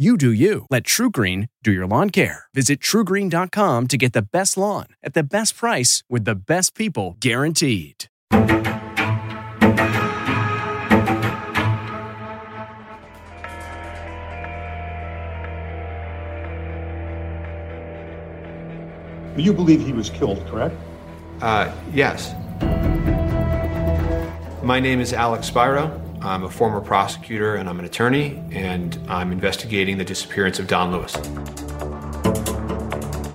You do you. Let TruGreen do your lawn care. Visit trugreen.com to get the best lawn at the best price with the best people guaranteed. You believe he was killed, correct? Uh, yes. My name is Alex Spiro. I'm a former prosecutor and I'm an attorney, and I'm investigating the disappearance of Don Lewis.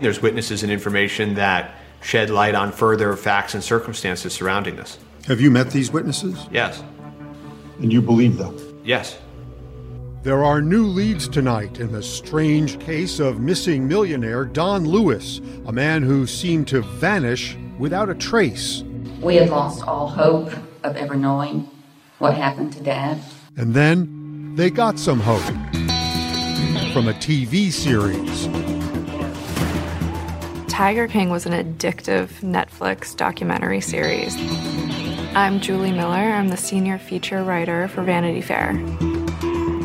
There's witnesses and information that shed light on further facts and circumstances surrounding this. Have you met these witnesses? Yes. And you believe them? Yes. There are new leads tonight in the strange case of missing millionaire Don Lewis, a man who seemed to vanish without a trace. We had lost all hope of ever knowing what happened to Dad. And then they got some hope from a TV series. Tiger King was an addictive Netflix documentary series. I'm Julie Miller. I'm the senior feature writer for Vanity Fair.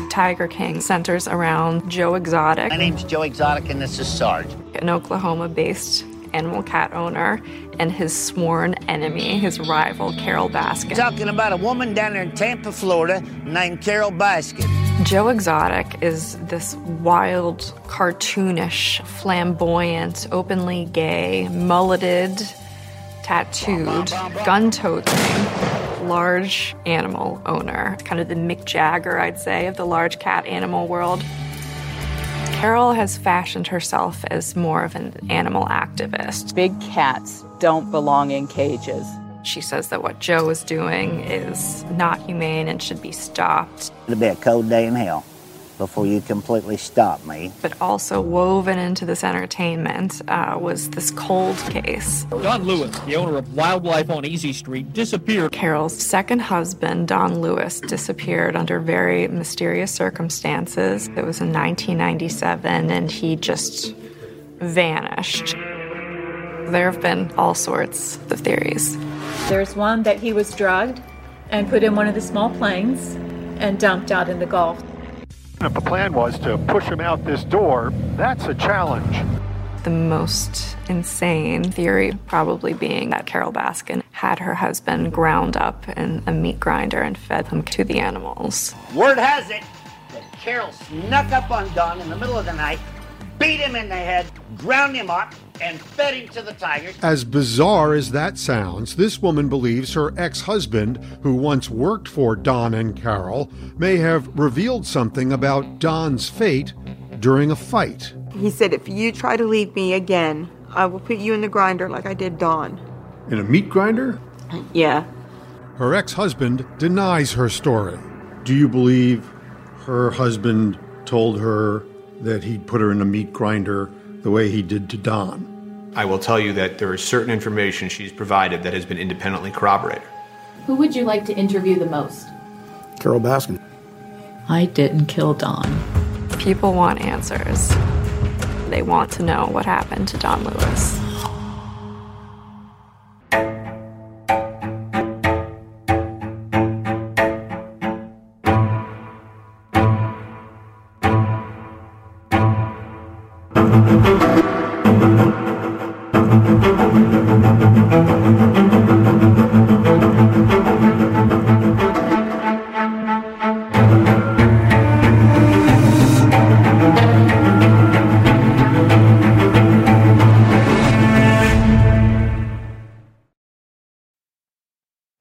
Tiger King centers around Joe Exotic. My name's Joe Exotic, and this is Sarge. An Oklahoma based animal cat owner and his sworn enemy, his rival, Carole Baskin. Talking about a woman down there in Tampa, Florida, named Carole Baskin. Joe Exotic is this wild, cartoonish, flamboyant, openly gay, mulleted, tattooed, gun toting, large animal owner. Kind of the Mick Jagger, I'd say, of the large cat animal world. Carole has fashioned herself as more of an animal activist. Big cats don't belong in cages. She says that what Joe is doing is not humane and should be stopped. It'll be a cold day in hell before you completely stop me. But also woven into this entertainment uh, was this cold case. Don Lewis, the owner of Wildlife on Easy Street, disappeared. Carole's second husband, Don Lewis, disappeared under very mysterious circumstances. It was in 1997, and he just vanished. There have been all sorts of theories. There's one that he was drugged and put in one of the small planes and dumped out in the Gulf. If the plan was to push him out this door, that's a challenge. The most insane theory probably being that Carole Baskin had her husband ground up in a meat grinder and fed him to the animals. Word has it that Carole snuck up on Don in the middle of the night, beat him in the head, ground him up, and fed him to the tigers. As bizarre as that sounds, this woman believes her ex husband, who once worked for Don and Carole, may have revealed something about Don's fate during a fight. He said, If you try to leave me again, I will put you in the grinder like I did Don. In a meat grinder? Yeah. Her ex husband denies her story. Do you believe her husband told her that he'd put her in a meat grinder the way he did to Don? I will tell you that there is certain information she's provided that has been independently corroborated. Who would you like to interview the most? Carole Baskin. I didn't kill Don. People want answers. They want to know what happened to Don Lewis.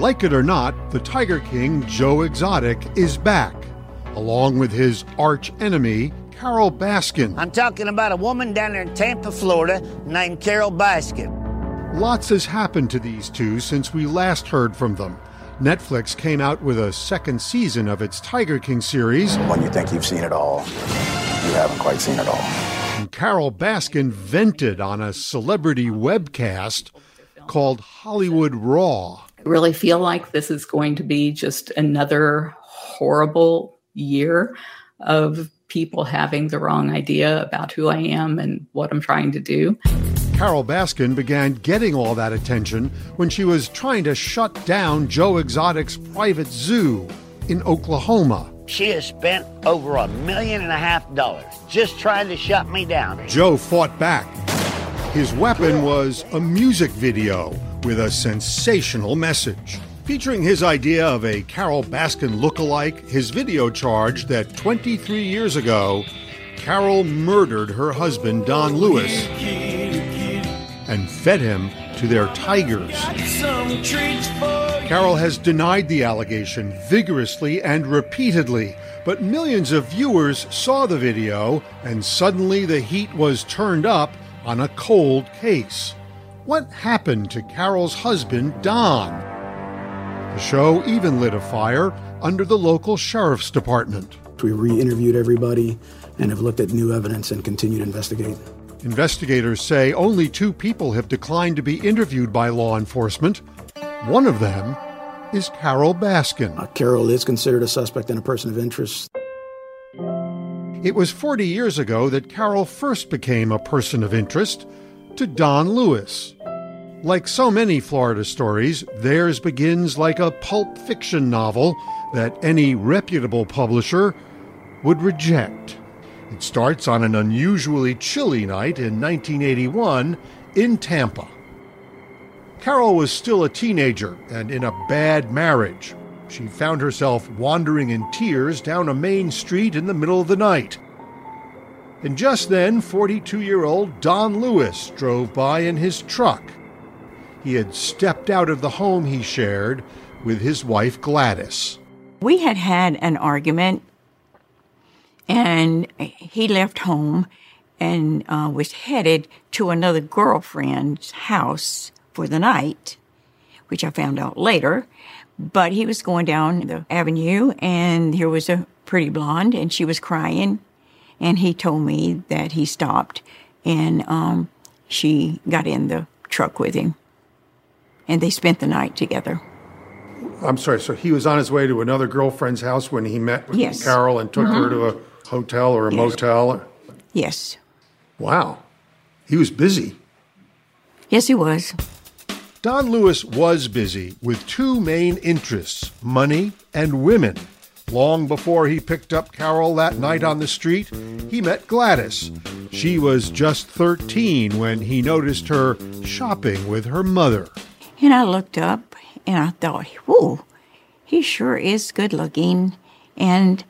Like it or not, the Tiger King, Joe Exotic, is back, along with his arch enemy, Carole Baskin. I'm talking about a woman down there in Tampa, Florida, named Carole Baskin. Lots has happened to these two since we last heard from them. Netflix came out with a second season of its Tiger King series. When you think you've seen it all, you haven't quite seen it all. And Carole Baskin vented on a celebrity webcast called Hollywood Raw. I really feel like this is going to be just another horrible year of people having the wrong idea about who I am and what I'm trying to do. Carole Baskin began getting all that attention when she was trying to shut down Joe Exotic's private zoo in Oklahoma. She has spent over a million and a half dollars just trying to shut me down. Joe fought back. His weapon was a music video with a sensational message. Featuring his idea of a Carole Baskin look-alike, his video charged that 23 years ago, Carole murdered her husband, Don Lewis, and fed him to their tigers. Carole has denied the allegation vigorously and repeatedly, but millions of viewers saw the video, and suddenly the heat was turned up on a cold case. What happened to Carole's husband, Don? The show even lit a fire under the local sheriff's department. We re interviewed everybody and have looked at new evidence and continue to investigate. Investigators say only two people have declined to be interviewed by law enforcement. One of them is Carole Baskin. Uh, Carole is considered a suspect and a person of interest. It was 40 years ago that Carole first became a person of interest to Don Lewis. Like so many Florida stories, theirs begins like a pulp fiction novel that any reputable publisher would reject. It starts on an unusually chilly night in 1981 in Tampa. Carole was still a teenager and in a bad marriage. She found herself wandering in tears down a main street in the middle of the night. And just then, 42 year old Don Lewis drove by in his truck. He had stepped out of the home he shared with his wife Gladys. We had had an argument, and he left home and uh, was headed to another girlfriend's house for the night, which I found out later. But he was going down the avenue, and here was a pretty blonde, and she was crying. And he told me that he stopped, and um, she got in the truck with him. And they spent the night together. I'm sorry, so he was on his way to another girlfriend's house when he met with Yes. Carole and took her Mhm. to a hotel or a Yes. motel? Yes. Wow. He was busy. Yes, he was. Don Lewis was busy with two main interests money and women. Long before he picked up Carole that night on the street, he met Gladys. She was just 13 when he noticed her shopping with her mother. And I looked up and I thought, whoa, he sure is good looking. And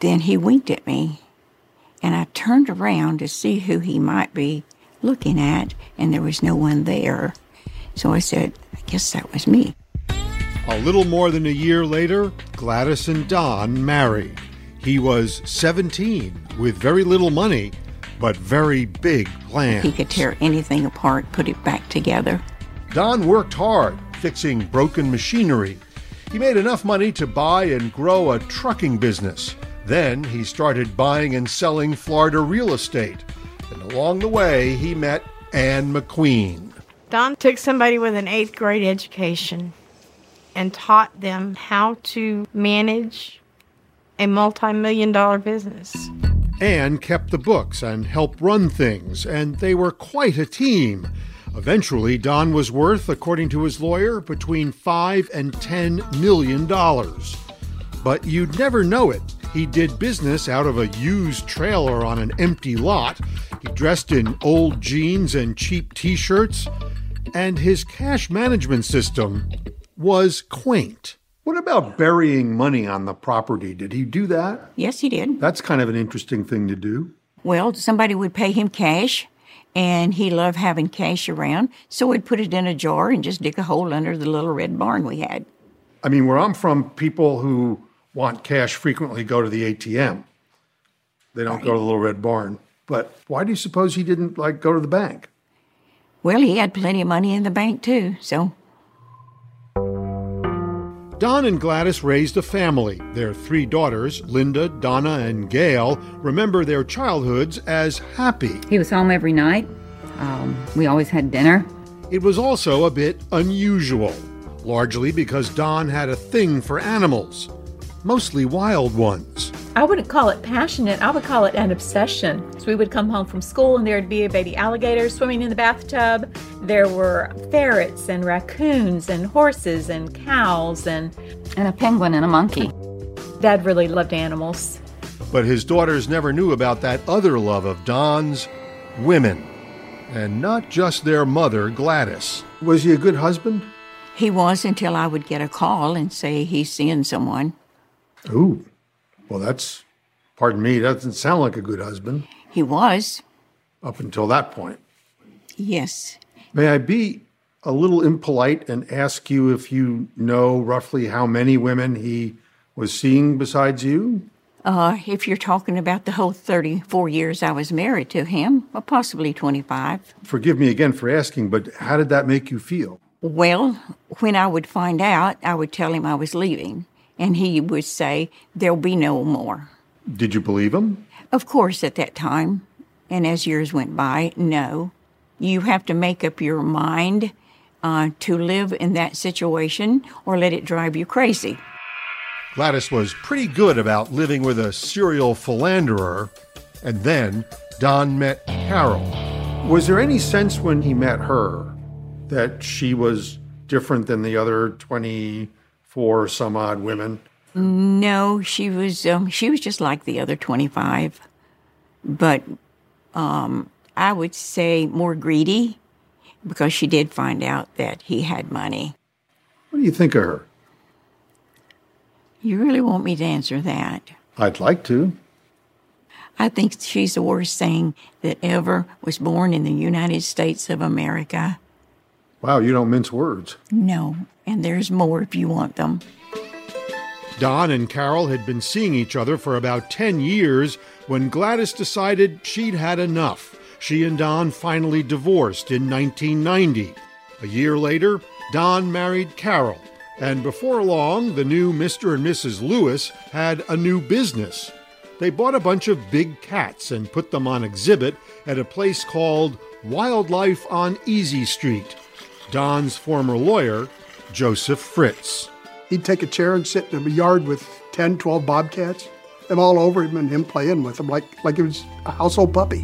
then he winked at me. And I turned around to see who he might be looking at, and there was no one there. So I said, I guess that was me. A little more than a year later, Gladys and Don married. He was 17 with very little money, but very big plans. He could tear anything apart, put it back together. Don worked hard fixing broken machinery. He made enough money to buy and grow a trucking business. Then he started buying and selling Florida real estate. And along the way, he met Anne McQueen. Don took somebody with an eighth grade education and taught them how to manage a multi million dollar business. Anne kept the books and helped run things, and they were quite a team. Eventually, Don was worth, according to his lawyer, between five and ten million dollars. But you'd never know it. He did business out of a used trailer on an empty lot. He dressed in old jeans and cheap t shirts. And his cash management system was quaint. What about burying money on the property? Did he do that? Yes, he did. That's kind of an interesting thing to do. Well, somebody would pay him cash, and he loved having cash around, so he'd put it in a jar and just dig a hole under the little red barn we had. I mean, where I'm from, people who want cash frequently go to the ATM. They don't go to the little red barn. But why do you suppose he didn't like go to the bank? Well, he had plenty of money in the bank, too, so Don and Gladys raised a family. Their three daughters, Linda, Donna, and Gail, remember their childhoods as happy. He was home every night. Um, we always had dinner. It was also a bit unusual, largely because Don had a thing for animals, mostly wild ones. I wouldn't call it passionate. I would call it an obsession. So we would come home from school and there'd be a baby alligator swimming in the bathtub. There were ferrets and raccoons and horses and cows and and a penguin and a monkey. Dad really loved animals. But his daughters never knew about that other love of Don's women. And not just their mother, Gladys. Was he a good husband? he was until I would get a call and say he's seeing someone. Ooh. Well, that's, pardon me, that doesn't sound like a good husband He was, up until that point. yes. May I be a little impolite and ask you if you know roughly how many women he was seeing besides you? Uh, if you're talking about the whole 34 years I was married to him, well, possibly 25. Forgive me again for asking, but how did that make you feel? Well, when I would find out, I would tell him I was leaving, and he would say, There'll be no more. Did you believe him? Of course, at that time, and as years went by, no. You have to make up your mind uh, to live in that situation or let it drive you crazy. Gladys was pretty good about living with a serial philanderer, and then Don met Carole. Was there any sense when he met her that she was different than the other 24 some odd women? No, she was um, she was just like the other 25, but um, I would say more greedy because she did find out that he had money. What do you think of her? You really want me to answer that? I'd like to. I think she's the worst thing that ever was born in the United States of America. Wow, you don't mince words. No, and there's more if you want them. Don and Carole had been seeing each other for about 10 years when Gladys decided she'd had enough. She and Don finally divorced in 1990. A year later, Don married Carole, and before long, the new Mr. and Mrs. Lewis had a new business. They bought a bunch of big cats and put them on exhibit at a place called Wildlife on Easy Street. Don's former lawyer, Joseph Fritz. He'd take a chair and sit in a yard with 10, 12 bobcats, them all over him and him playing with them like, like it was a household puppy.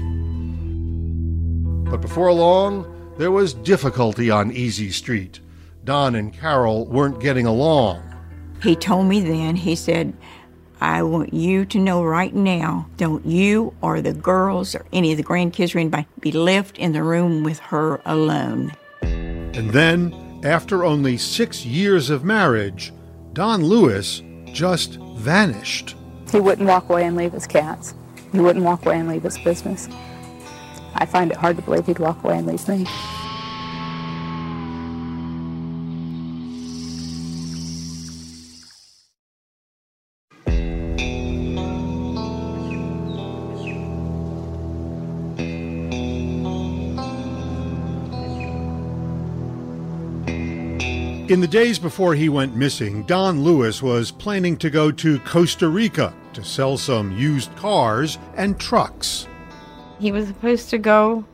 But before long, there was difficulty on Easy Street. Don and Carole weren't getting along. He told me then, he said, I want you to know right now don't you or the girls or any of the grandkids or anybody be left in the room with her alone. And then, after only six years of marriage, Don Lewis just vanished. He wouldn't walk away and leave his cats. He wouldn't walk away and leave his business. I find it hard to believe he'd walk away and leave me. In the days before he went missing, Don Lewis was planning to go to Costa Rica to sell some used cars and trucks. He was supposed to go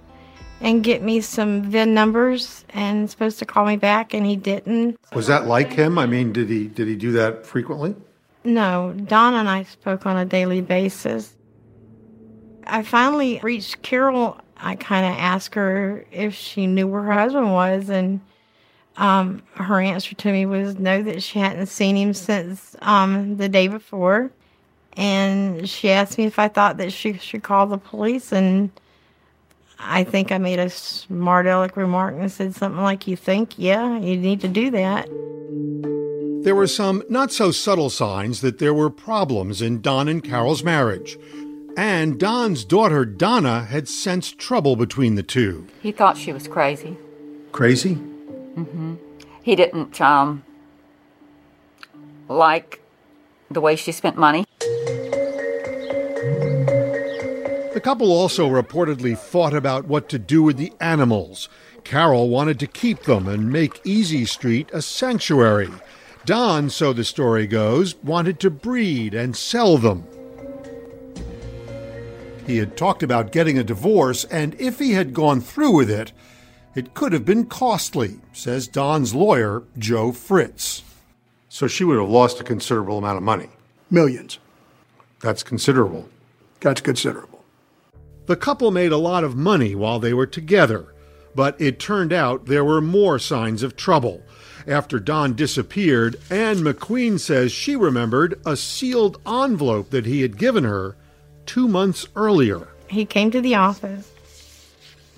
and get me some VIN numbers and supposed to call me back, and he didn't. Was that like him? I mean, did he did he do that frequently? No, Don and I spoke on a daily basis. I finally reached Carole. I kind of asked her if she knew where her husband was, and um, her answer to me was no, that she hadn't seen him since um, the day before. And she asked me if I thought that she should call the police. And I think I made a smart aleck remark and said something like, You think? Yeah, you need to do that. There were some not so subtle signs that there were problems in Don and Carole's marriage. And Don's daughter, Donna, had sensed trouble between the two. He thought she was crazy. Crazy? Mm-hmm. He didn't um, like the way she spent money. The couple also reportedly fought about what to do with the animals. Carole wanted to keep them and make Easy Street a sanctuary. Don, so the story goes, wanted to breed and sell them. He had talked about getting a divorce, and if he had gone through with it, it could have been costly, says Don's lawyer, Joe Fritz. So she would have lost a considerable amount of money. Millions. That's considerable. That's considerable. The couple made a lot of money while they were together, but it turned out there were more signs of trouble. After Don disappeared, Anne McQueen says she remembered a sealed envelope that he had given her two months earlier. He came to the office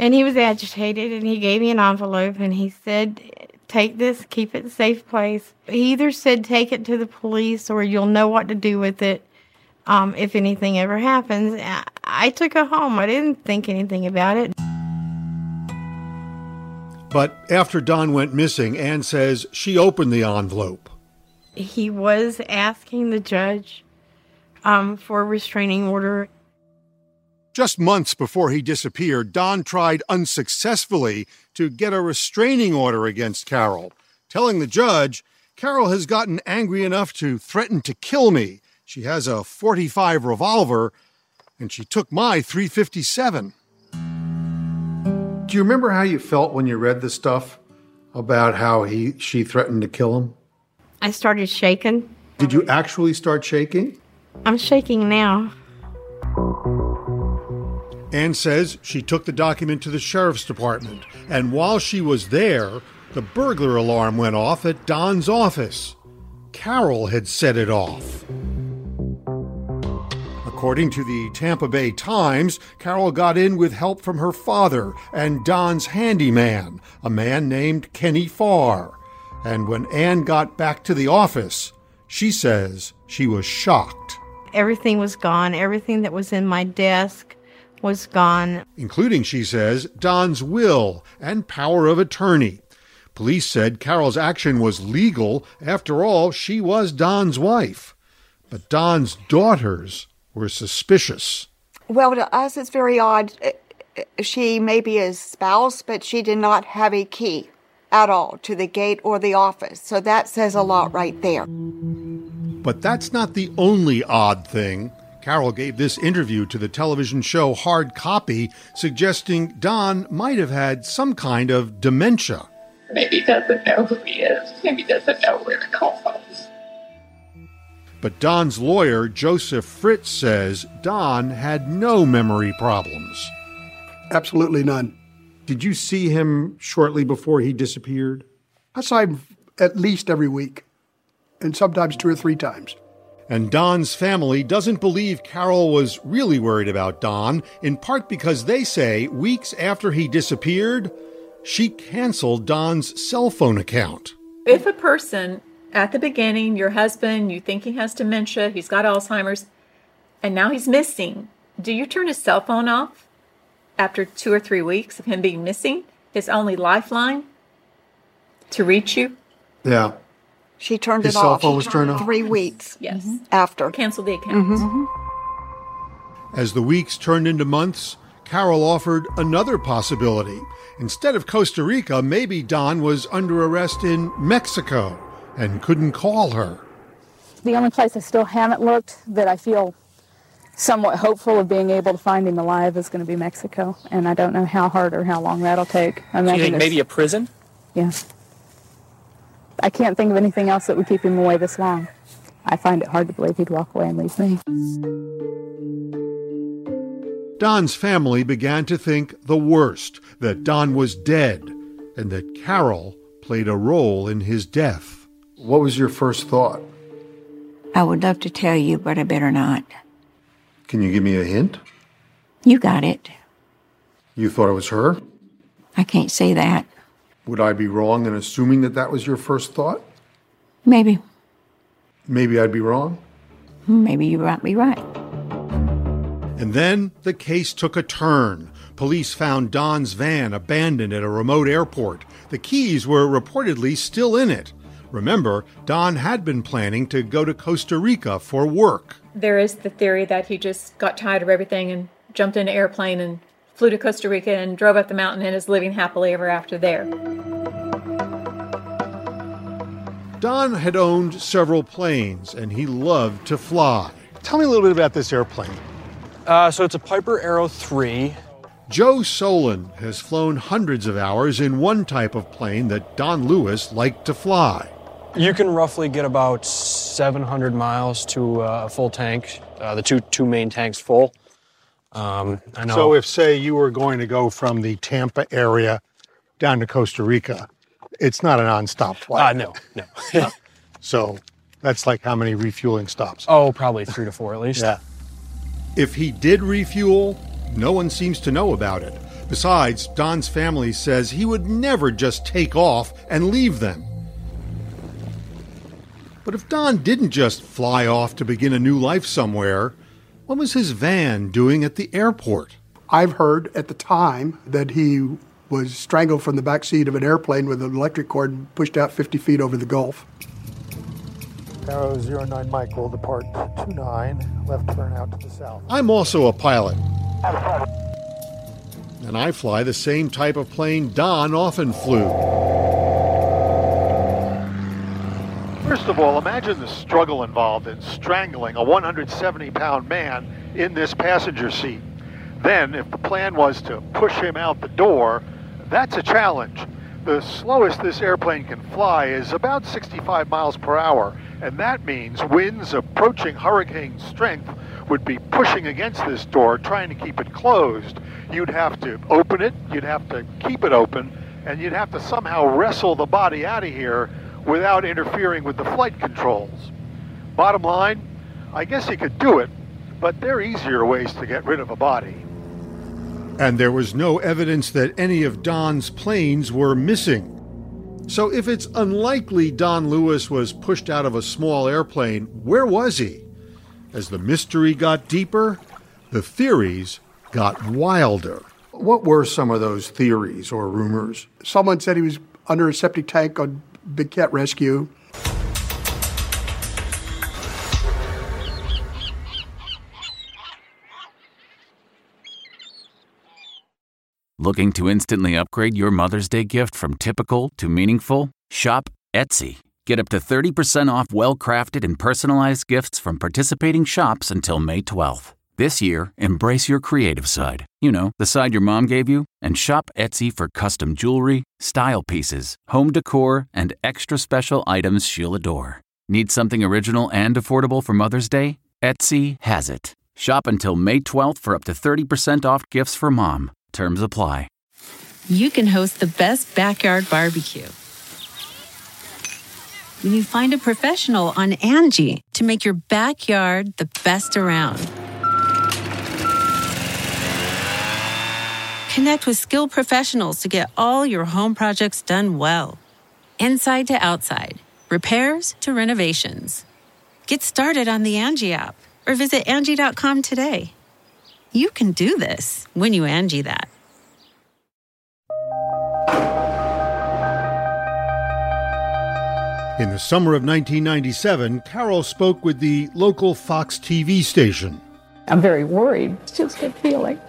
and he was agitated and he gave me an envelope and he said, Take this, keep it safe place. He either said, Take it to the police or you'll know what to do with it um, if anything ever happens. I, I took it home. I didn't think anything about it. But after Don went missing, Anne says she opened the envelope. He was asking the judge um, for a restraining order. Just months before he disappeared, Don tried unsuccessfully to get a restraining order against Carole, telling the judge, Carole has gotten angry enough to threaten to kill me. She has a 45 revolver, and she took my 357. Do you remember how you felt when you read the stuff about how he she threatened to kill him? I started shaking. Did you actually start shaking? I'm shaking now. Anne says she took the document to the sheriff's department, and while she was there, the burglar alarm went off at Don's office. Carole had set it off. According to the Tampa Bay Times, Carole got in with help from her father and Don's handyman, a man named Kenny Farr. And when Anne got back to the office, She says she was shocked, Everything was gone. Everything that was in my desk was gone. including, she says, Don's will and power of attorney. Police said Carole's action was legal. After all, she was Don's wife. But Don's daughters were suspicious. Well, to us, it's very odd. Uh, She may be his spouse, but she did not have a key at all to the gate or the office. So that says a lot right there. But that's not the only odd thing. Carole gave this interview to the television show Hard Copy, suggesting Don might have had some kind of dementia. Maybe he doesn't know who he is. Maybe he doesn't know where to call from. But Don's lawyer, Joseph Fritz, says Don had no memory problems. Absolutely none. Did you see him shortly before he disappeared? I saw him at least every week, and sometimes two or three times. And Don's family doesn't believe Carole was really worried about Don, in part because they say weeks after he disappeared, she canceled Don's cell phone account. If a person at the beginning, your husband, you think he has dementia, he's got Alzheimer's, and now he's missing, do you turn his cell phone off after two or three weeks of him being missing? His only lifeline to reach you? Yeah. She turned His it cell off. phone was turned off? Three weeks Yes. Mm-hmm. after. Cancel the account. Mm-hmm. Mm-hmm. As the weeks turned into months, Carole offered another possibility. Instead of Costa Rica, maybe Don was under arrest in Mexico and couldn't call her. The only place I still haven't looked that I feel somewhat hopeful of being able to find him alive is going to be Mexico, and I don't know how hard or how long that'll take. I Do you think maybe a prison? Yeah. I can't think of anything else that would keep him away this long. I find it hard to believe he'd walk away and leave me. Don's family began to think the worst that Don was dead and that Carole played a role in his death. What was your first thought? I would love to tell you, but I better not. Can you give me a hint? You got it. You thought it was her? I can't say that. Would I be wrong in assuming that that was your first thought? Maybe. Maybe I'd be wrong. Maybe you might be right. And then the case took a turn. Police found Don's van abandoned at a remote airport. The keys were reportedly still in it. Remember, Don had been planning to go to Costa Rica for work. There is the theory that he just got tired of everything and jumped in an airplane and flew to Costa Rica and drove up the mountain and is living happily ever after there. Don had owned several planes and he loved to fly. Tell me a little bit about this airplane. Uh, so it's a Piper Arrow 3. Joe Solon has flown hundreds of hours in one type of plane that Don Lewis liked to fly. You can roughly get about 700 miles to uh, a full tank, uh, the two two main tanks full. Um, I know. So if, say, you were going to go from the Tampa area down to Costa Rica, it's not a nonstop flight. Uh, no, no. so that's like how many refueling stops? oh, probably three to four at least. Yeah. If he did refuel, no one seems to know about it. Besides, Don's family says he would never just take off and leave them. But if Don didn't just fly off to begin a new life somewhere, what was his van doing at the airport? I've heard at the time that he was strangled from the back seat of an airplane with an electric cord and pushed out 50 feet over the Gulf. Arrow 09 Mike will depart 29, left turn out to the south. I'm also a pilot. And I fly the same type of plane Don often flew. First of all, imagine the struggle involved in strangling a 170 pound man in this passenger seat. Then, if the plan was to push him out the door, that's a challenge. The slowest this airplane can fly is about 65 miles per hour, and that means winds approaching hurricane strength would be pushing against this door, trying to keep it closed. You'd have to open it, you'd have to keep it open, and you'd have to somehow wrestle the body out of here without interfering with the flight controls. Bottom line, I guess he could do it, but there are easier ways to get rid of a body. And there was no evidence that any of Don's planes were missing. So, if it's unlikely Don Lewis was pushed out of a small airplane, where was he? As the mystery got deeper, the theories got wilder. What were some of those theories or rumors? Someone said he was under a septic tank on Big Cat Rescue. Looking to instantly upgrade your Mother's Day gift from typical to meaningful? Shop Etsy. Get up to 30% off well crafted and personalized gifts from participating shops until May 12th. This year, embrace your creative side. You know, the side your mom gave you. And shop Etsy for custom jewelry, style pieces, home decor, and extra special items she'll adore. Need something original and affordable for Mother's Day? Etsy has it. Shop until May 12th for up to 30% off gifts for mom. Terms apply. You can host the best backyard barbecue. When you find a professional on Angie to make your backyard the best around. Connect with skilled professionals to get all your home projects done well. Inside to outside, repairs to renovations. Get started on the Angie app or visit Angie.com today. You can do this when you Angie that. In the summer of 1997, Carole spoke with the local Fox TV station. I'm very worried. It's just a feeling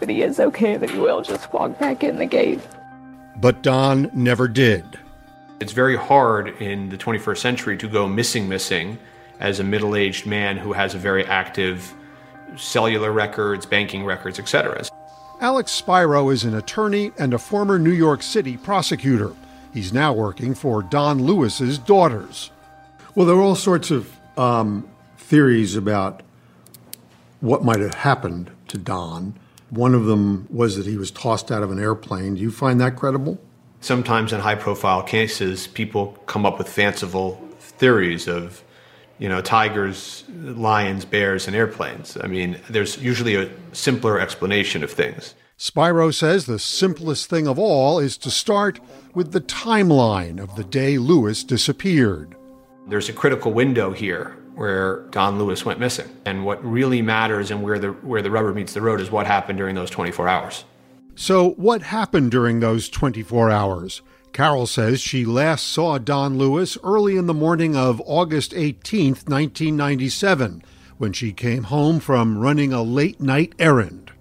that he is okay, that he will just walk back in the gate. But Don never did. It's very hard in the 21st century to go missing, missing as a middle aged man who has a very active cellular records, banking records, etc. Alex Spiro is an attorney and a former New York City prosecutor. He's now working for Don Lewis's daughters. Well, there are all sorts of um, theories about what might have happened to Don. One of them was that he was tossed out of an airplane. Do you find that credible? Sometimes in high profile cases, people come up with fanciful theories of, you know, tigers, lions, bears, and airplanes. I mean, there's usually a simpler explanation of things. Spiro says the simplest thing of all is to start with the timeline of the day Lewis disappeared. There's a critical window here where Don Lewis went missing. And what really matters and where the where the rubber meets the road is what happened during those 24 hours. So, what happened during those 24 hours? Carole says she last saw Don Lewis early in the morning of August 18, 1997, when she came home from running a late night errand.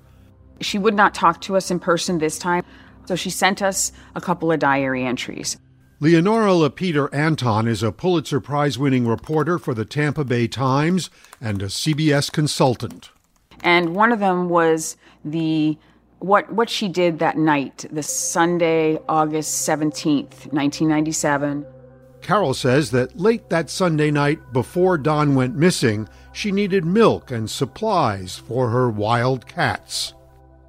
She would not talk to us in person this time, so she sent us a couple of diary entries. Leonora LaPeter Anton is a Pulitzer Prize winning reporter for the Tampa Bay Times and a CBS consultant. And one of them was the what what she did that night, the Sunday, August 17th, 1997. Carole says that late that Sunday night before Don went missing, she needed milk and supplies for her wild cats.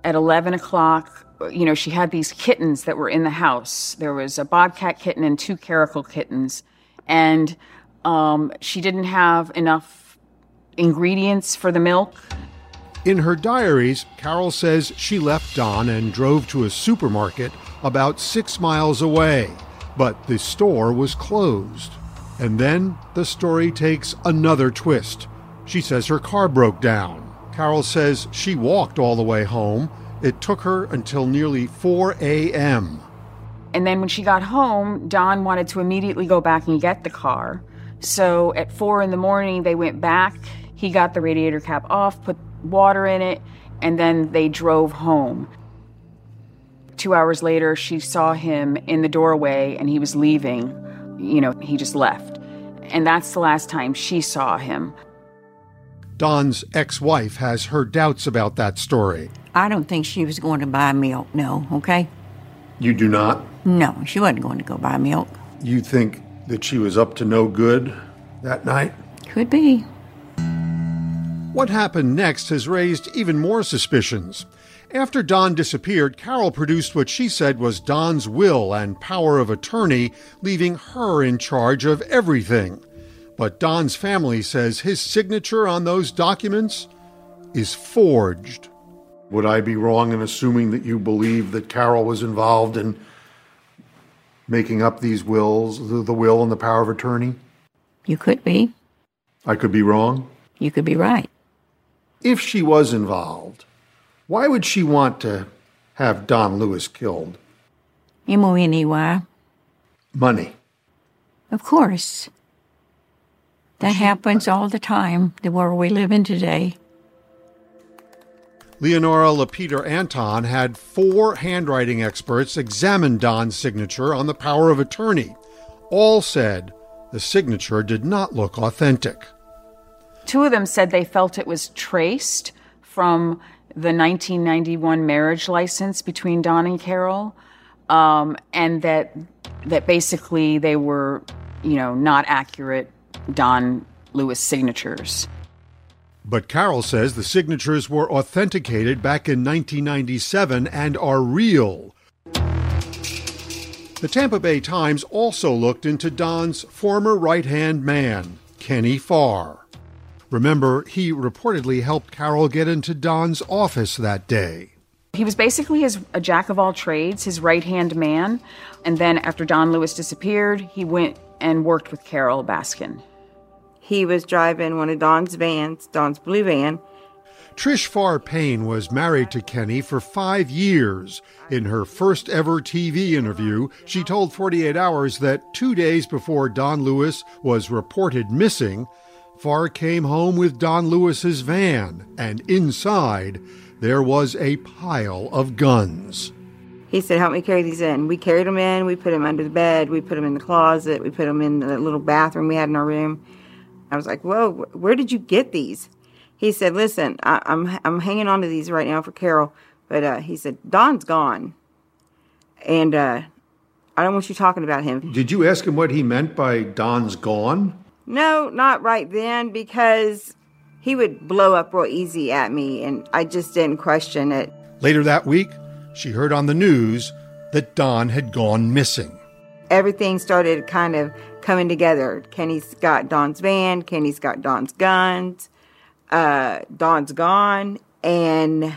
At 11 o'clock, you know, she had these kittens that were in the house. There was a bobcat kitten and two caracal kittens. And um, she didn't have enough ingredients for the milk. In her diaries, Carole says she left Don and drove to a supermarket about six miles away, but the store was closed. And then the story takes another twist. She says her car broke down. Carole says she walked all the way home. It took her until nearly 4 a.m. And then when she got home, Don wanted to immediately go back and get the car. So at 4 in the morning, they went back. He got the radiator cap off, put water in it, and then they drove home. Two hours later, she saw him in the doorway and he was leaving. You know, he just left. And that's the last time she saw him. Don's ex wife has her doubts about that story. I don't think she was going to buy milk, no, okay? You do not? No, she wasn't going to go buy milk. You think that she was up to no good that night? Could be. What happened next has raised even more suspicions. After Don disappeared, Carole produced what she said was Don's will and power of attorney, leaving her in charge of everything. But Don's family says his signature on those documents is forged. Would I be wrong in assuming that you believe that Carole was involved in making up these wills, the, the will and the power of attorney? You could be. I could be wrong. You could be right. If she was involved, why would she want to have Don Lewis killed? M-O-N-E-Y. Money. Of course. That happens all the time, the world we live in today. Leonora LaPeter Anton had four handwriting experts examine Don's signature on the power of attorney. All said the signature did not look authentic. Two of them said they felt it was traced from the 1991 marriage license between Don and Carole, um, and that that basically they were, you know, not accurate Don Lewis signatures. But Carole says the signatures were authenticated back in 1997 and are real. The Tampa Bay Times also looked into Don's former right hand man, Kenny Farr. Remember, he reportedly helped Carole get into Don's office that day. He was basically his a jack of all trades, his right hand man. And then after Don Lewis disappeared, he went and worked with Carole Baskin. He was driving one of Don's vans, Don's blue van. Trish Farr Payne was married to Kenny for five years. In her first ever TV interview, she told 48 Hours that two days before Don Lewis was reported missing, Farr came home with Don Lewis's van, and inside there was a pile of guns. He said, Help me carry these in. We carried them in, we put them under the bed, we put them in the closet, we put them in the little bathroom we had in our room. I was like, Whoa, where did you get these? He said, Listen, I, am I'm, I'm hanging on to these right now for Carole, but uh, he said, Don's gone. And uh, I don't want you talking about him. Did you ask him what he meant by Don's gone? No, not right then, because he would blow up real easy at me, and I just didn't question it. Later that week, she heard on the news that Don had gone missing. Everything started kind of coming together. Kenny's got Don's van, Kenny's got Don's guns, uh, Don's gone, and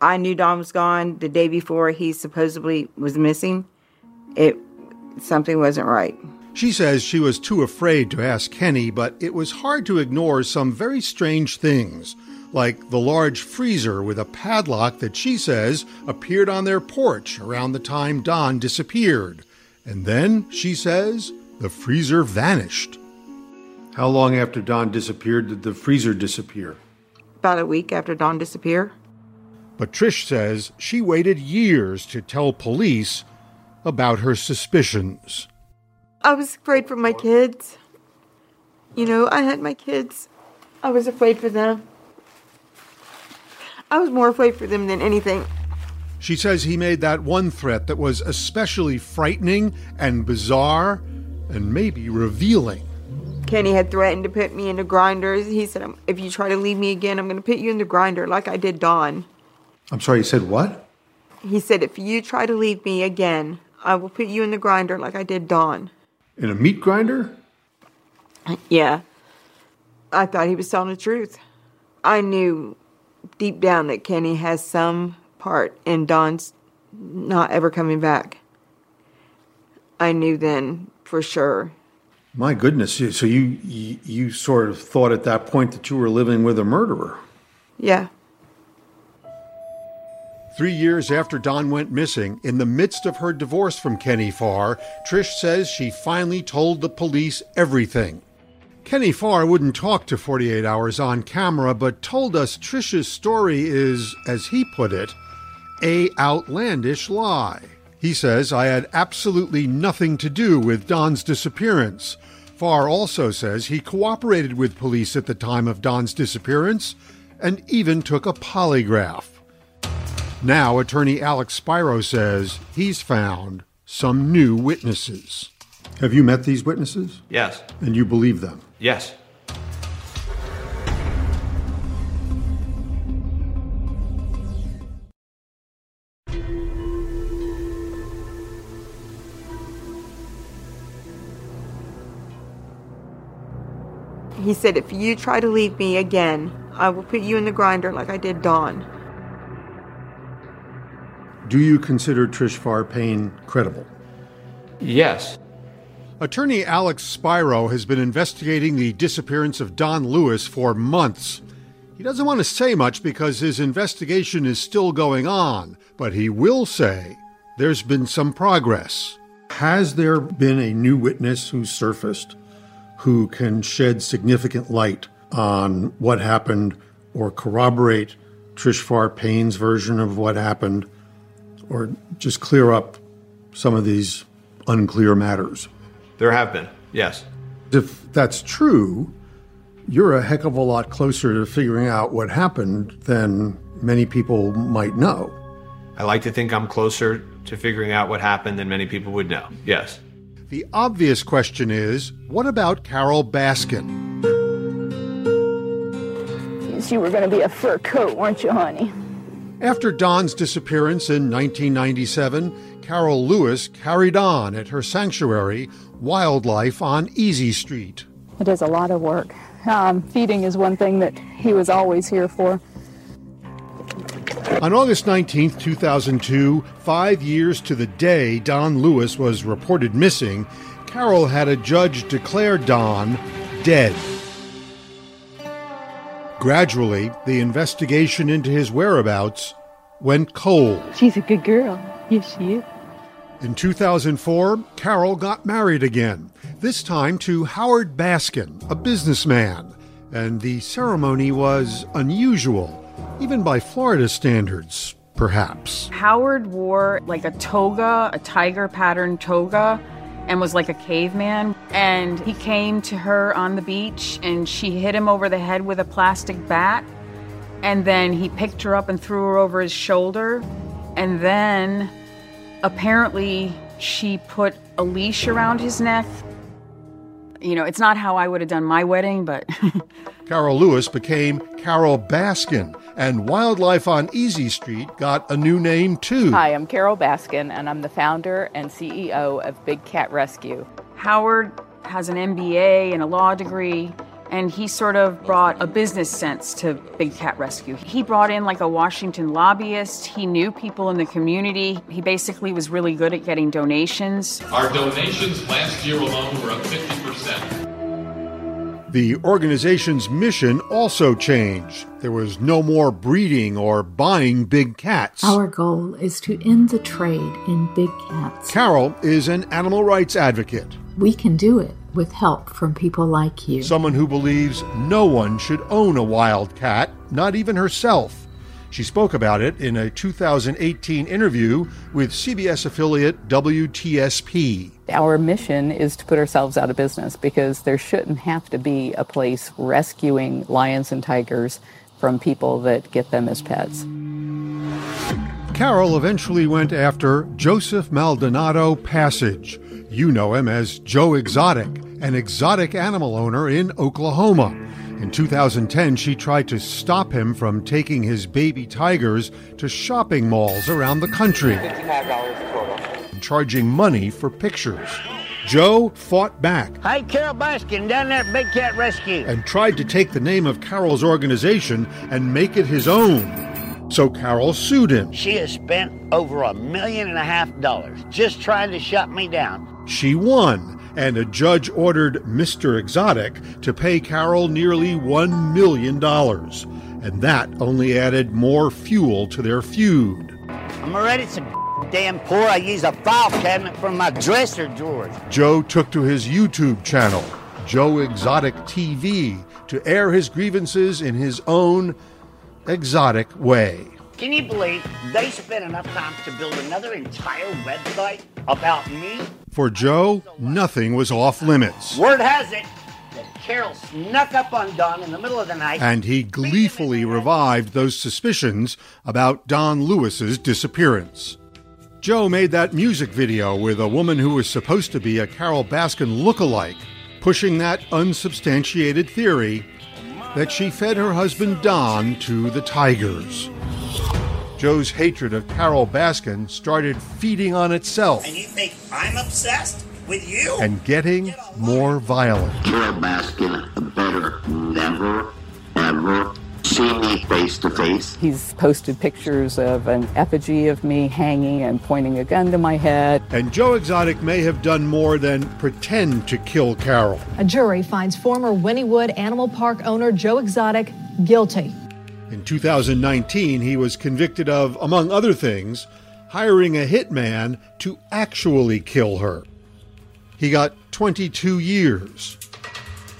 I knew Don was gone the day before he supposedly was missing. It something wasn't right. She says she was too afraid to ask Kenny, but it was hard to ignore some very strange things, like the large freezer with a padlock that she says appeared on their porch around the time Don disappeared. And then, she says, the freezer vanished. How long after Don disappeared did the freezer disappear? About a week after Don disappeared. But Trish says she waited years to tell police about her suspicions. I was afraid for my kids. You know, I had my kids. I was afraid for them. I was more afraid for them than anything. She says he made that one threat that was especially frightening and bizarre and maybe revealing. Kenny had threatened to put me in the grinders. He said, If you try to leave me again, I'm going to put you in the grinder like I did Don. I'm sorry, he said what? He said, If you try to leave me again, I will put you in the grinder like I did Don. In a meat grinder? Yeah. I thought he was telling the truth. I knew deep down that Kenny has some part in Don's not ever coming back. I knew then for sure. My goodness, so you, you you sort of thought at that point that you were living with a murderer. Yeah. Three years after Don went missing, in the midst of her divorce from Kenny Farr, Trish says she finally told the police everything. Kenny Farr wouldn't talk to 48 Hours on camera, but told us Trish's story is, as he put it, a outlandish lie. He says, I had absolutely nothing to do with Don's disappearance. Farr also says he cooperated with police at the time of Don's disappearance and even took a polygraph. Now, attorney Alex Spiro says he's found some new witnesses. Have you met these witnesses? Yes. And you believe them? Yes. He said, If you try to leave me again, I will put you in the grinder like I did Don. Do you consider Trish Farr Payne credible? Yes. Attorney Alex Spiro has been investigating the disappearance of Don Lewis for months. He doesn't want to say much because his investigation is still going on, but he will say there's been some progress. Has there been a new witness who surfaced who can shed significant light on what happened or corroborate Trish Farr Payne's version of what happened or just clear up some of these unclear matters? There have been, yes. If that's true, you're a heck of a lot closer to figuring out what happened than many people might know. I like to think I'm closer to figuring out what happened than many people would know. Yes. The obvious question is what about Carole Baskin? You were going to be a fur coat, weren't you, honey? After Don's disappearance in 1997, Carole Lewis carried on at her sanctuary, Wildlife on Easy Street. It is a lot of work. Um, feeding is one thing that he was always here for. On August 19, 2002, five years to the day Don Lewis was reported missing, Carole had a judge declare Don dead. Gradually, the investigation into his whereabouts went cold. She's a good girl. Yes, she is. In 2004, Carole got married again, this time to Howard Baskin, a businessman, and the ceremony was unusual, even by Florida standards, perhaps. Howard wore like a toga, a tiger pattern toga, and was like a caveman. And he came to her on the beach and she hit him over the head with a plastic bat. And then he picked her up and threw her over his shoulder. And then apparently she put a leash around his neck. You know, it's not how I would have done my wedding, but. Carole Lewis became Carole Baskin, and Wildlife on Easy Street got a new name too. Hi, I'm Carole Baskin, and I'm the founder and CEO of Big Cat Rescue. Howard has an MBA and a law degree, and he sort of brought a business sense to Big Cat Rescue. He brought in like a Washington lobbyist. He knew people in the community. He basically was really good at getting donations. Our donations last year alone were up 50%. The organization's mission also changed. There was no more breeding or buying big cats. Our goal is to end the trade in big cats. Carole is an animal rights advocate. We can do it with help from people like you. Someone who believes no one should own a wild cat, not even herself. She spoke about it in a 2018 interview with CBS affiliate WTSP. Our mission is to put ourselves out of business because there shouldn't have to be a place rescuing lions and tigers from people that get them as pets. Carole eventually went after Joseph Maldonado Passage. You know him as Joe Exotic, an exotic animal owner in Oklahoma. In 2010, she tried to stop him from taking his baby tigers to shopping malls around the country, and charging money for pictures. Joe fought back Hi, Carole Baskin down there at Big Cat Rescue. and tried to take the name of Carole's organization and make it his own. So Carole sued him. She has spent over a million and a half dollars just trying to shut me down. She won, and a judge ordered Mr. Exotic to pay Carole nearly $1 million. And that only added more fuel to their feud. I'm already so damn poor I use a file cabinet from my dresser drawers. Joe took to his YouTube channel, Joe Exotic TV, to air his grievances in his own exotic way. Can you believe they spent enough time to build another entire website about me? For Joe, nothing was off limits. Word has it that Carole snuck up on Don in the middle of the night. And he gleefully revived those suspicions about Don Lewis's disappearance. Joe made that music video with a woman who was supposed to be a Carole Baskin look-alike, pushing that unsubstantiated theory that she fed her husband Don to the tigers. Joe's hatred of Carole Baskin started feeding on itself And you think I'm obsessed with you? and getting more violent. Carole Baskin better never, ever see me face to face? He's posted pictures of an effigy of me hanging and pointing a gun to my head. And Joe Exotic may have done more than pretend to kill Carole. A jury finds former Wynnewood Animal Park owner Joe Exotic guilty. In 2019, he was convicted of, among other things, hiring a hitman to actually kill her. He got 22 years.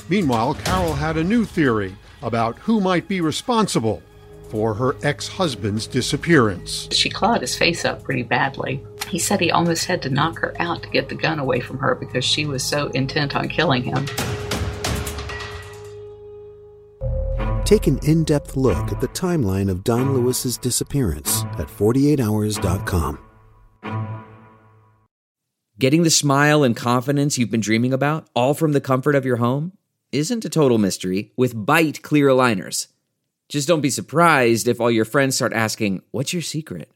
Meanwhile, Carole had a new theory about who might be responsible for her ex husband's disappearance. She clawed his face up pretty badly. He said he almost had to knock her out to get the gun away from her because she was so intent on killing him. Take an in depth look at the timeline of Don Lewis's disappearance at 48hours.com. Getting the smile and confidence you've been dreaming about, all from the comfort of your home, isn't a total mystery with Byte clear aligners. Just don't be surprised if all your friends start asking, What's your secret?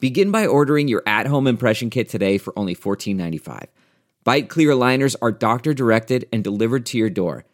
Begin by ordering your at home impression kit today for only $14.95. Byte clear aligners are doctor directed and delivered to your door.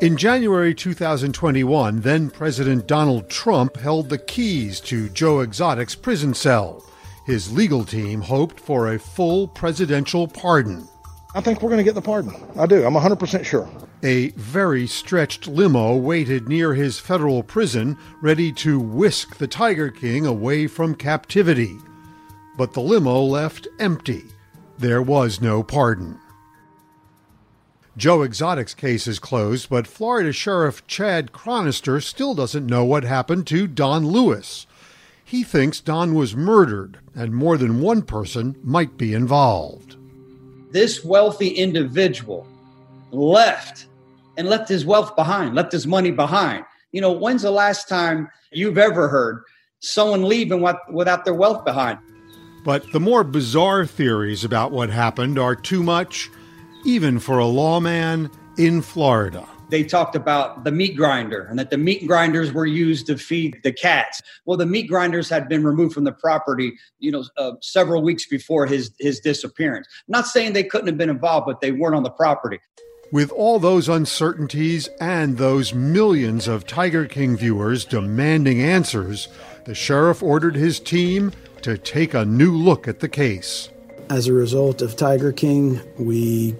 In January 2021, then President Donald Trump held the keys to Joe Exotic's prison cell. His legal team hoped for a full presidential pardon. I think we're going to get the pardon. I do. I'm 100% sure. A very stretched limo waited near his federal prison, ready to whisk the Tiger King away from captivity. But the limo left empty. There was no pardon. Joe Exotic's case is closed, but Florida Sheriff Chad Chronister still doesn't know what happened to Don Lewis. He thinks Don was murdered, and more than one person might be involved. This wealthy individual left and left his wealth behind, left his money behind. You know, when's the last time you've ever heard someone leaving without their wealth behind? But the more bizarre theories about what happened are too much even for a lawman in Florida. They talked about the meat grinder and that the meat grinders were used to feed the cats. Well, the meat grinders had been removed from the property, you know, uh, several weeks before his his disappearance. I'm not saying they couldn't have been involved, but they weren't on the property. With all those uncertainties and those millions of Tiger King viewers demanding answers, the sheriff ordered his team to take a new look at the case. As a result of Tiger King, we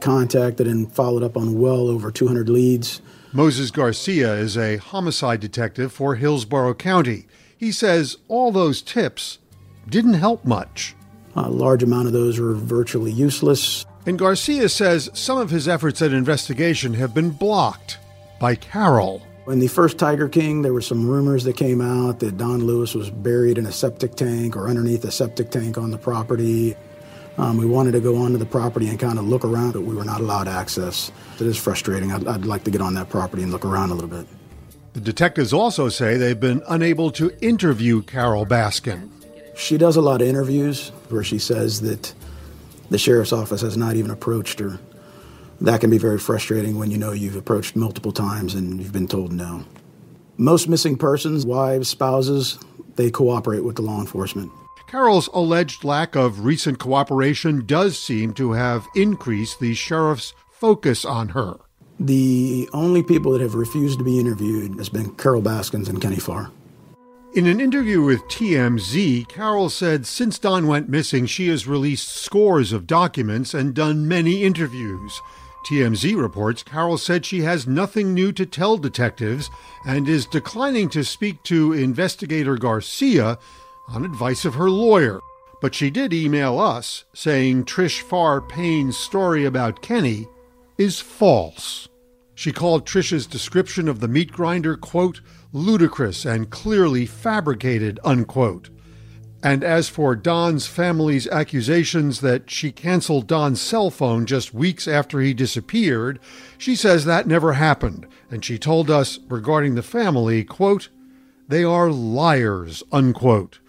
contacted and followed up on well over 200 leads. Moses Garcia is a homicide detective for Hillsborough County. He says all those tips didn't help much. A large amount of those were virtually useless. And Garcia says some of his efforts at investigation have been blocked by Carole. In the first Tiger King, there were some rumors that came out that Don Lewis was buried in a septic tank or underneath a septic tank on the property. Um, we wanted to go onto the property and kind of look around, but we were not allowed access. It is frustrating. I'd, I'd like to get on that property and look around a little bit. The detectives also say they've been unable to interview Carole Baskin. She does a lot of interviews where she says that the sheriff's office has not even approached her. That can be very frustrating when you know you've approached multiple times and you've been told no. Most missing persons, wives, spouses, they cooperate with the law enforcement. Carole's alleged lack of recent cooperation does seem to have increased the sheriff's focus on her. The only people that have refused to be interviewed has been Carole Baskins and Kenny Farr. In an interview with TMZ, Carole said since Don went missing, she has released scores of documents and done many interviews. TMZ reports Carole said she has nothing new to tell detectives and is declining to speak to investigator Garcia on advice of her lawyer. But she did email us saying Trish Farr Payne's story about Kenny is false. She called Trish's description of the meat grinder, quote, ludicrous and clearly fabricated, unquote. And as for Don's family's accusations that she canceled Don's cell phone just weeks after he disappeared, she says that never happened. And she told us regarding the family, quote, they are liars, unquote.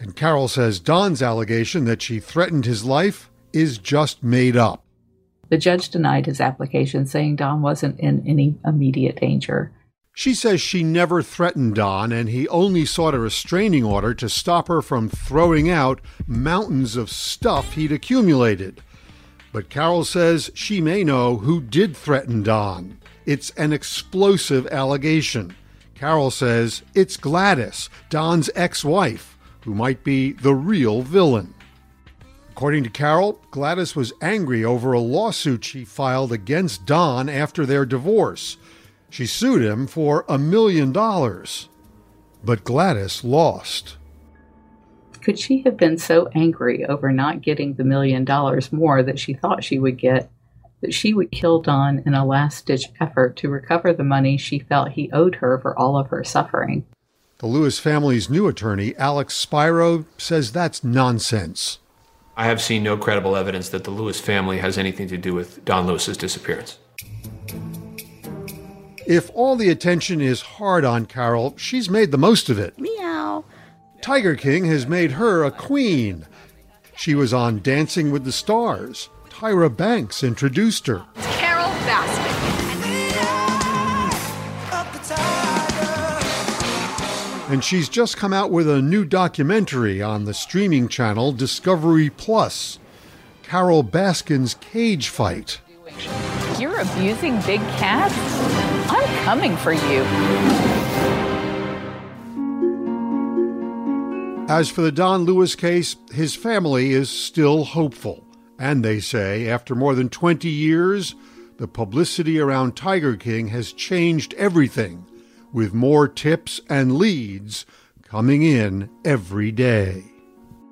And Carole says Don's allegation that she threatened his life is just made up. The judge denied his application, saying Don wasn't in any immediate danger. She says she never threatened Don and he only sought a restraining order to stop her from throwing out mountains of stuff he'd accumulated. But Carole says she may know who did threaten Don. It's an explosive allegation. Carole says it's Gladys, Don's ex wife, who might be the real villain. According to Carole, Gladys was angry over a lawsuit she filed against Don after their divorce. She sued him for a million dollars. But Gladys lost. Could she have been so angry over not getting the million dollars more that she thought she would get that she would kill Don in a last ditch effort to recover the money she felt he owed her for all of her suffering? The Lewis family's new attorney, Alex Spiro, says that's nonsense. I have seen no credible evidence that the Lewis family has anything to do with Don Lewis's disappearance. If all the attention is hard on Carole, she's made the most of it. Meow. Tiger King has made her a queen. She was on Dancing with the Stars. Tyra Banks introduced her. Carole Baskin. And she's just come out with a new documentary on the streaming channel Discovery Plus Carole Baskin's Cage Fight. You're abusing big cats? I'm coming for you. As for the Don Lewis case, his family is still hopeful. And they say, after more than 20 years, the publicity around Tiger King has changed everything, with more tips and leads coming in every day.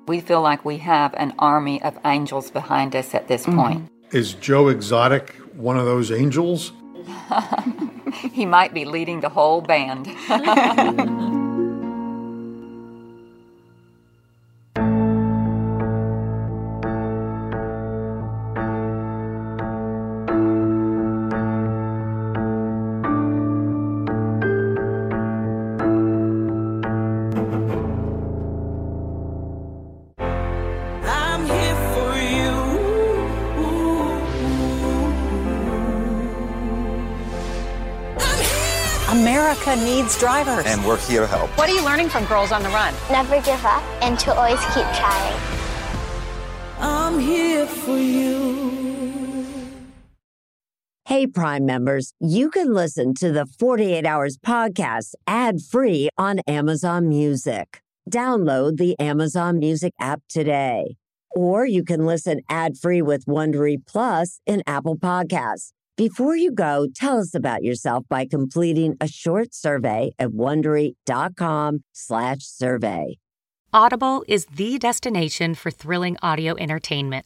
We feel like we have an army of angels behind us at this mm-hmm. point. Is Joe Exotic one of those angels? he might be leading the whole band. America needs drivers. And we're here to help. What are you learning from Girls on the Run? Never give up and to always keep trying. I'm here for you. Hey, Prime members, you can listen to the 48 Hours podcast ad free on Amazon Music. Download the Amazon Music app today. Or you can listen ad free with Wondery Plus in Apple Podcasts. Before you go, tell us about yourself by completing a short survey at wondery.com/slash survey. Audible is the destination for thrilling audio entertainment.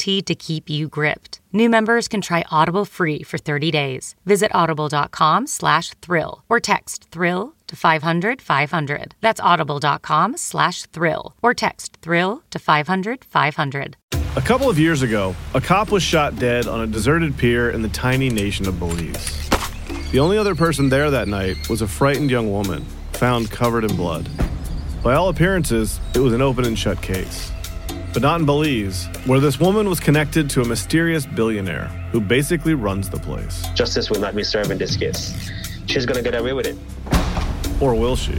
to keep you gripped. New members can try Audible free for 30 days. Visit audible.com slash thrill or text thrill to 500 500. That's audible.com slash thrill or text thrill to 500 500. A couple of years ago, a cop was shot dead on a deserted pier in the tiny nation of Belize. The only other person there that night was a frightened young woman, found covered in blood. By all appearances, it was an open and shut case. But not in Belize, where this woman was connected to a mysterious billionaire who basically runs the place. Justice will not be served in this case. She's gonna get away with it. Or will she?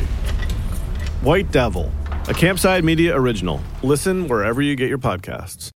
White Devil, a Campside Media original. Listen wherever you get your podcasts.